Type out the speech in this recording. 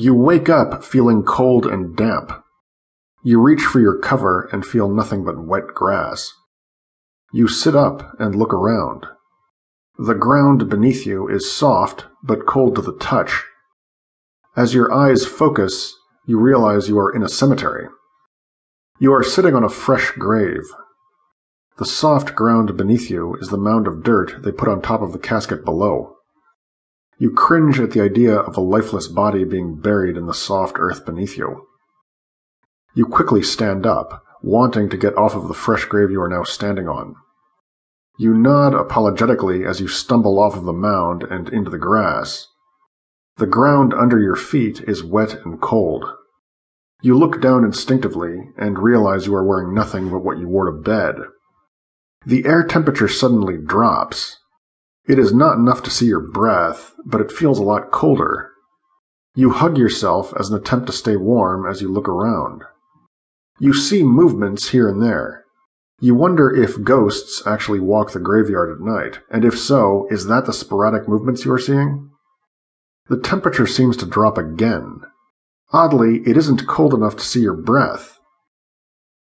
You wake up feeling cold and damp. You reach for your cover and feel nothing but wet grass. You sit up and look around. The ground beneath you is soft but cold to the touch. As your eyes focus, you realize you are in a cemetery. You are sitting on a fresh grave. The soft ground beneath you is the mound of dirt they put on top of the casket below. You cringe at the idea of a lifeless body being buried in the soft earth beneath you. You quickly stand up, wanting to get off of the fresh grave you are now standing on. You nod apologetically as you stumble off of the mound and into the grass. The ground under your feet is wet and cold. You look down instinctively and realize you are wearing nothing but what you wore to bed. The air temperature suddenly drops. It is not enough to see your breath, but it feels a lot colder. You hug yourself as an attempt to stay warm as you look around. You see movements here and there. You wonder if ghosts actually walk the graveyard at night, and if so, is that the sporadic movements you are seeing? The temperature seems to drop again. Oddly, it isn't cold enough to see your breath,